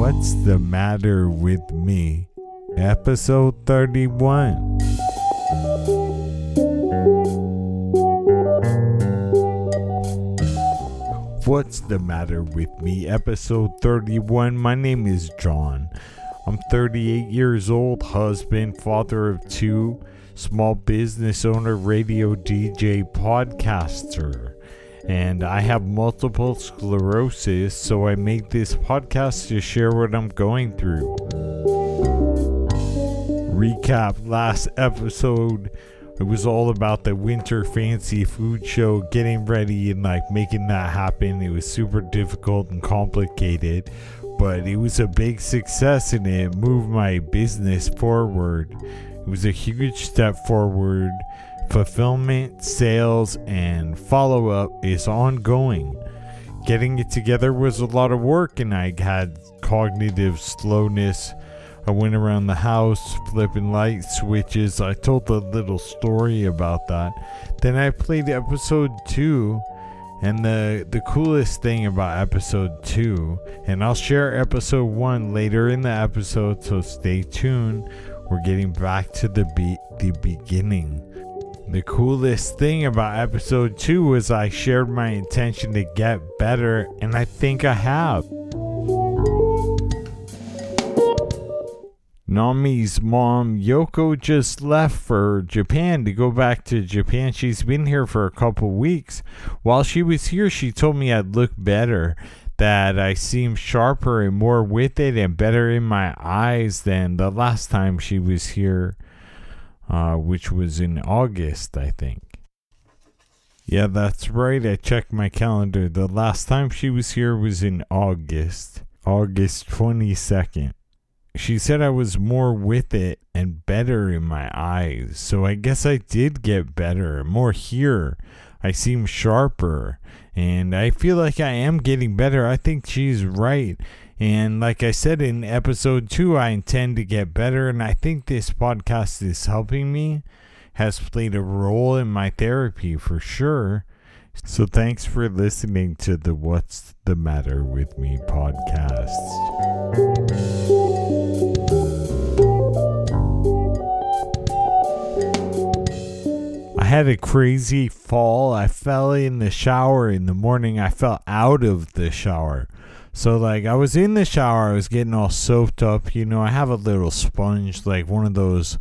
What's the Matter with Me? Episode 31. What's the Matter with Me? Episode 31. My name is John. I'm 38 years old, husband, father of two, small business owner, radio DJ, podcaster and I have multiple sclerosis, so I make this podcast to share what I'm going through. Recap last episode. It was all about the winter fancy food show, getting ready and like making that happen. It was super difficult and complicated, but it was a big success and it moved my business forward. It was a huge step forward fulfillment, sales, and follow up is ongoing. Getting it together was a lot of work, and I had cognitive slowness. I went around the house flipping light switches. I told a little story about that. Then I played episode two, and the the coolest thing about episode two, and I'll share episode one later in the episode, so stay tuned. We're getting back to the be- the beginning. The coolest thing about episode 2 was I shared my intention to get better, and I think I have. Nami's mom, Yoko, just left for Japan to go back to Japan. She's been here for a couple weeks. While she was here, she told me I'd look better, that I seem sharper and more with it and better in my eyes than the last time she was here uh, which was in August, I think. Yeah, that's right. I checked my calendar. The last time she was here was in August, August 22nd. She said I was more with it and better in my eyes. So I guess I did get better, more here. I seem sharper, and I feel like I am getting better. I think she's right. And like I said in episode two, I intend to get better. And I think this podcast is helping me, has played a role in my therapy for sure. So thanks for listening to the What's the Matter with Me podcast. I had a crazy fall. I fell in the shower in the morning. I fell out of the shower. So like I was in the shower, I was getting all soaked up. You know, I have a little sponge, like one of those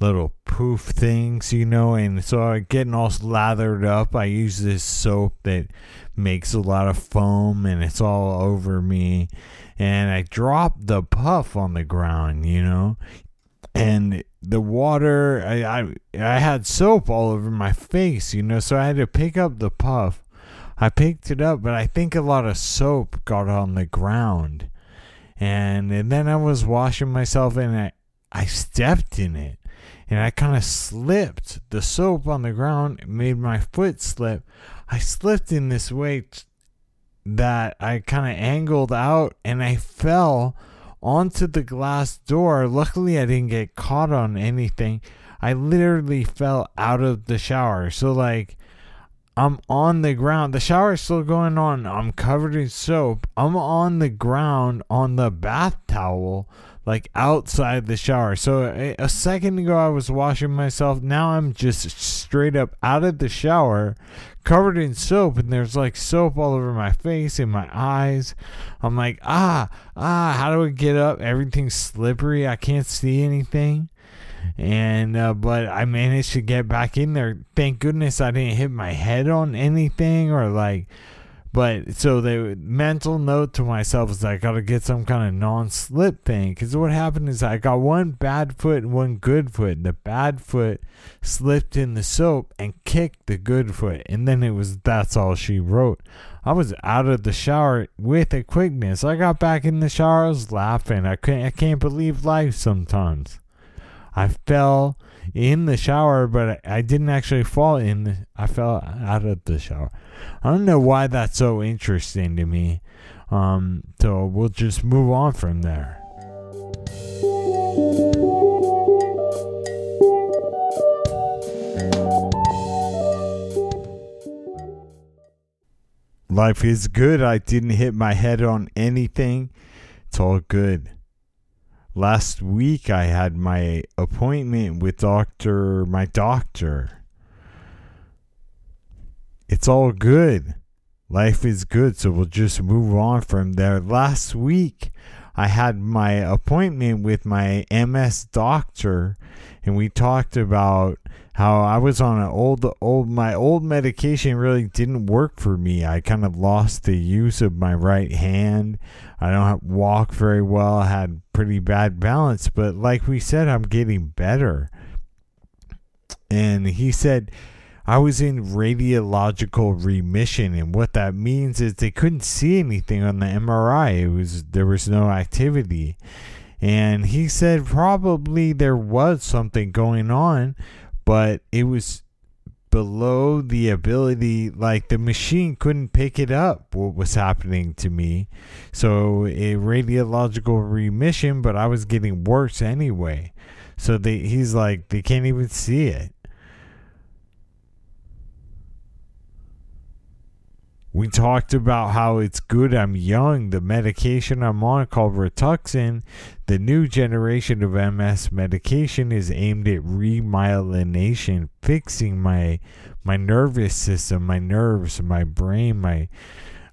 little poof things, you know, and so I getting all lathered up. I use this soap that makes a lot of foam and it's all over me. And I dropped the puff on the ground, you know. And the water I, I I had soap all over my face, you know, so I had to pick up the puff I picked it up, but I think a lot of soap got on the ground. And, and then I was washing myself and I, I stepped in it. And I kind of slipped. The soap on the ground made my foot slip. I slipped in this way that I kind of angled out and I fell onto the glass door. Luckily, I didn't get caught on anything. I literally fell out of the shower. So, like, I'm on the ground. The shower is still going on. I'm covered in soap. I'm on the ground on the bath towel, like outside the shower. So a, a, second ago I was washing myself. Now I'm just straight up out of the shower, covered in soap, and there's like soap all over my face and my eyes. I'm like, ah, ah, how do I get up? Everything's slippery. I can't see anything and uh, but I managed to get back in there. Thank goodness I didn't hit my head on anything or like. But so the mental note to myself is I got to get some kind of non-slip thing because what happened is I got one bad foot and one good foot. The bad foot slipped in the soap and kicked the good foot, and then it was that's all she wrote. I was out of the shower with a quickness. I got back in the shower, I was laughing. I can't I can't believe life sometimes. I fell in the shower, but I didn't actually fall in. The, I fell out of the shower. I don't know why that's so interesting to me. Um, so we'll just move on from there. Life is good. I didn't hit my head on anything. It's all good. Last week I had my appointment with doctor my doctor. It's all good. Life is good, so we'll just move on from there. Last week I had my appointment with my MS doctor and we talked about how I was on an old old my old medication really didn't work for me. I kind of lost the use of my right hand. I don't walk very well. I had pretty bad balance, but like we said, I'm getting better. And he said I was in radiological remission, and what that means is they couldn't see anything on the MRI. It was there was no activity, and he said probably there was something going on, but it was below the ability like the machine couldn't pick it up what was happening to me. So a radiological remission but i was getting worse anyway. So they, he's like they can't even see it We talked about how it's good I'm young. The medication I'm on called Rituxan, the new generation of MS medication is aimed at remyelination, fixing my my nervous system, my nerves, my brain, my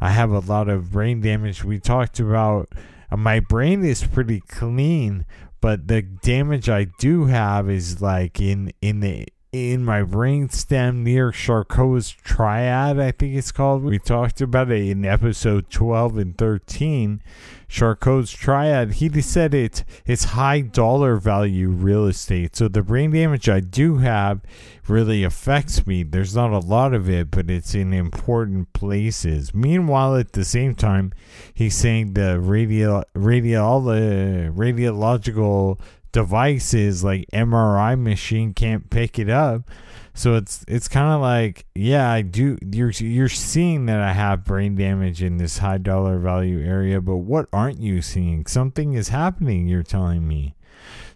I have a lot of brain damage. We talked about uh, my brain is pretty clean, but the damage I do have is like in in the in my brain stem near Charcot's triad, I think it's called. We talked about it in episode 12 and 13. Charcot's triad, he said it's, it's high dollar value real estate. So the brain damage I do have really affects me. There's not a lot of it, but it's in important places. Meanwhile, at the same time, he's saying the radio, radio, all the radiological devices like MRI machine can't pick it up. So it's it's kind of like yeah, I do. You're you're seeing that I have brain damage in this high dollar value area, but what aren't you seeing? Something is happening. You're telling me.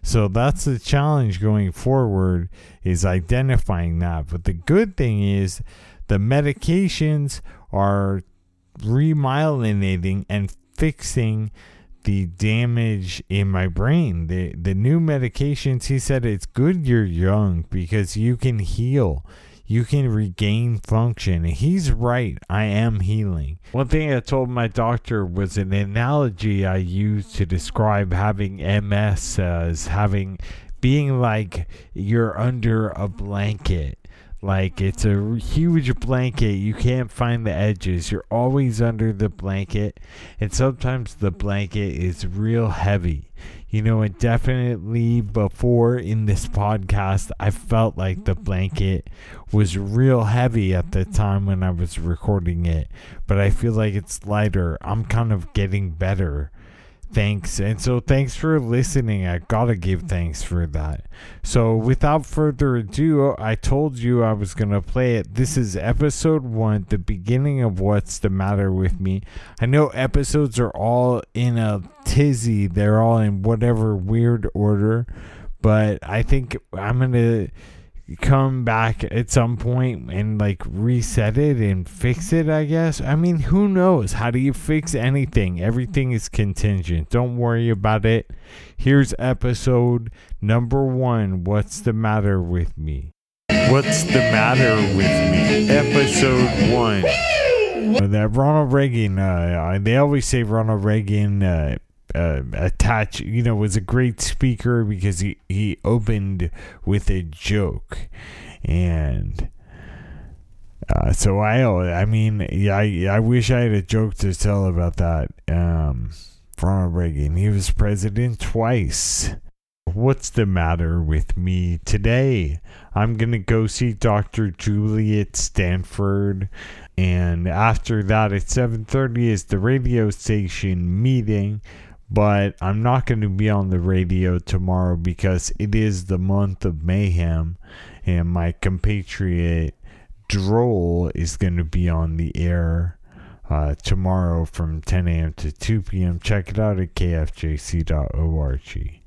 So that's the challenge going forward is identifying that. But the good thing is the medications are remyelinating and fixing the damage in my brain. The the new medications, he said it's good you're young because you can heal. You can regain function. He's right. I am healing. One thing I told my doctor was an analogy I used to describe having MS as having being like you're under a blanket like it's a huge blanket. You can't find the edges. You're always under the blanket. And sometimes the blanket is real heavy. You know, and definitely before in this podcast, I felt like the blanket was real heavy at the time when I was recording it. But I feel like it's lighter. I'm kind of getting better thanks. And so, thanks for listening. I gotta give thanks for that. So, without further ado, I told you I was gonna play it. This is episode one, the beginning of What's the Matter with Me. I know episodes are all in a tizzy, they're all in whatever weird order, but I think I'm gonna come back at some point and like reset it and fix it, I guess. I mean, who knows? How do you fix anything? Everything is contingent. Don't worry about it. Here's episode number one What's the matter with me? What's the matter with me? Episode one. That Ronald Reagan, uh, they always say Ronald Reagan uh, uh, attach you know was a great speaker because he he opened with a joke. And uh, so I I mean I I wish I had a joke to tell about that um Ronald Reagan. He was president twice. What's the matter with me today? I'm going to go see Dr. Julie at Stanford. And after that at 7:30 is the radio station meeting but I'm not going to be on the radio tomorrow because it is the month of mayhem, and my compatriot Droll is going to be on the air uh, tomorrow from 10 a.m. to 2 p.m. Check it out at kfjc.org.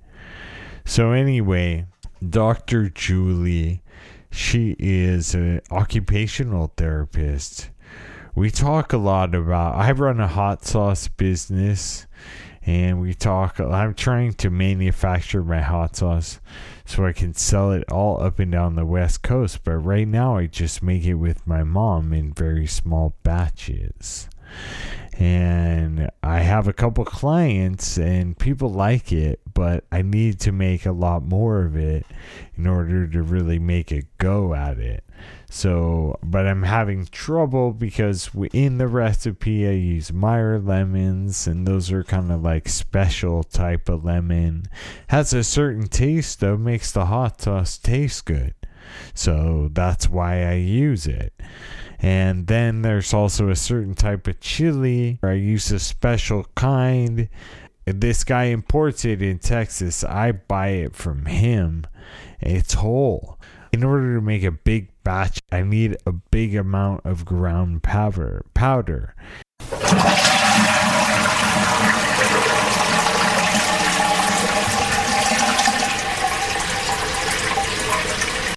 So, anyway, Dr. Julie, she is an occupational therapist. We talk a lot about, I run a hot sauce business and we talk. I'm trying to manufacture my hot sauce so I can sell it all up and down the West Coast. But right now, I just make it with my mom in very small batches. And have a couple clients, and people like it, but I need to make a lot more of it in order to really make a go at it. So, but I'm having trouble because in the recipe I use Meyer lemons, and those are kind of like special type of lemon. Has a certain taste though, makes the hot sauce taste good. So that's why I use it. And then there's also a certain type of chili. I use a special kind. This guy imports it in Texas. I buy it from him. It's whole. In order to make a big batch, I need a big amount of ground powder. Powder.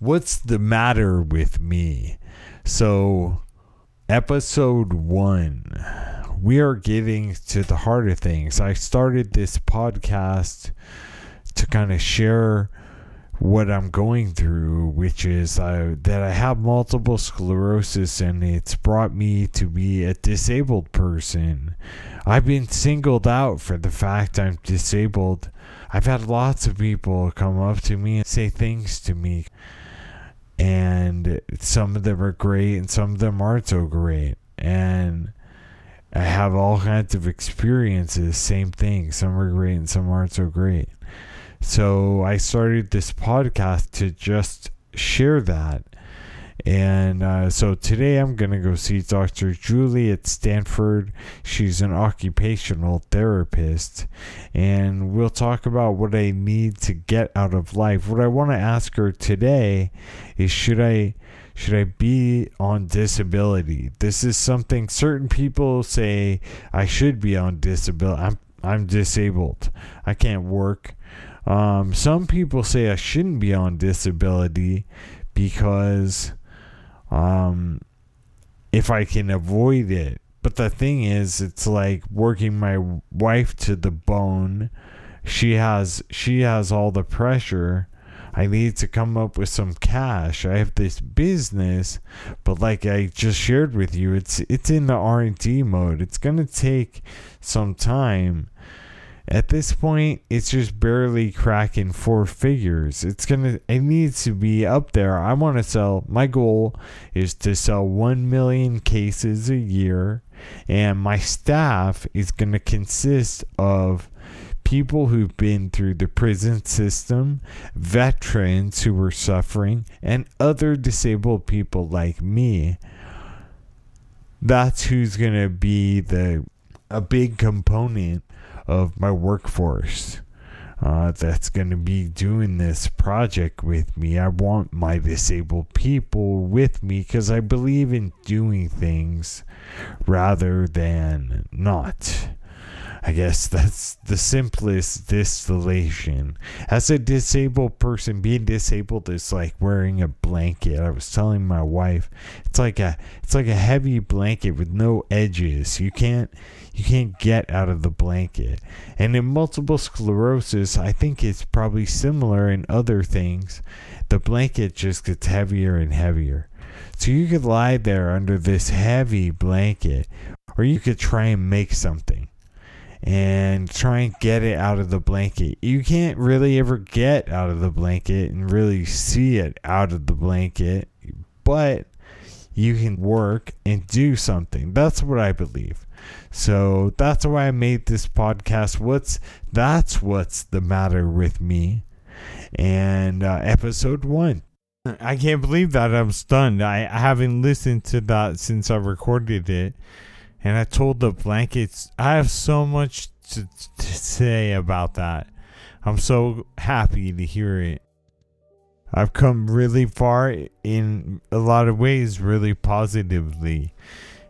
What's the matter with me? So, episode one, we are getting to the harder things. I started this podcast to kind of share what I'm going through, which is uh, that I have multiple sclerosis and it's brought me to be a disabled person. I've been singled out for the fact I'm disabled. I've had lots of people come up to me and say things to me, and some of them are great and some of them aren't so great. And I have all kinds of experiences, same thing. Some are great and some aren't so great. So I started this podcast to just share that. And uh, so today I'm going to go see Dr. Julie at Stanford. She's an occupational therapist. And we'll talk about what I need to get out of life. What I want to ask her today is should I should I be on disability? This is something certain people say I should be on disability. I'm I'm disabled. I can't work. Um, some people say I shouldn't be on disability because um, if I can avoid it. But the thing is, it's like working my wife to the bone. She has she has all the pressure. I need to come up with some cash. I have this business, but like I just shared with you, it's it's in the R and D mode. It's gonna take some time at this point, it's just barely cracking four figures. It's gonna, it needs to be up there. I want to sell. My goal is to sell one million cases a year, and my staff is gonna consist of people who've been through the prison system, veterans who were suffering, and other disabled people like me. That's who's gonna be the a big component of my workforce uh, that's going to be doing this project with me. I want my disabled people with me because I believe in doing things rather than not. I guess that's the simplest distillation. As a disabled person, being disabled is like wearing a blanket. I was telling my wife, it's like a it's like a heavy blanket with no edges. You can't you can't get out of the blanket. And in multiple sclerosis, I think it's probably similar in other things. The blanket just gets heavier and heavier. So you could lie there under this heavy blanket, or you could try and make something and try and get it out of the blanket. You can't really ever get out of the blanket and really see it out of the blanket, but you can work and do something. That's what I believe. So that's why I made this podcast. What's that's what's the matter with me? And uh, episode one. I can't believe that I'm stunned. I, I haven't listened to that since I recorded it and I told the blankets I have so much to, to say about that. I'm so happy to hear it. I've come really far in a lot of ways, really positively.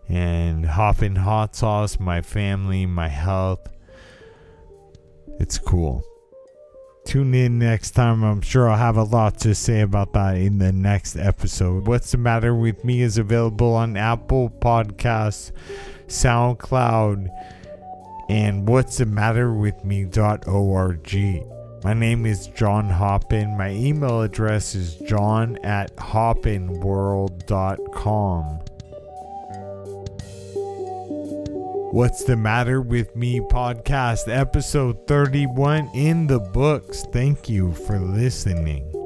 And hopping hot sauce, my family, my health. It's cool. Tune in next time. I'm sure I'll have a lot to say about that in the next episode. What's the Matter with Me is available on Apple Podcasts, SoundCloud, and what's the matter with me.org. My name is John Hoppin. My email address is john at hoppinworld.com. What's the Matter with Me podcast, episode 31 in the books. Thank you for listening.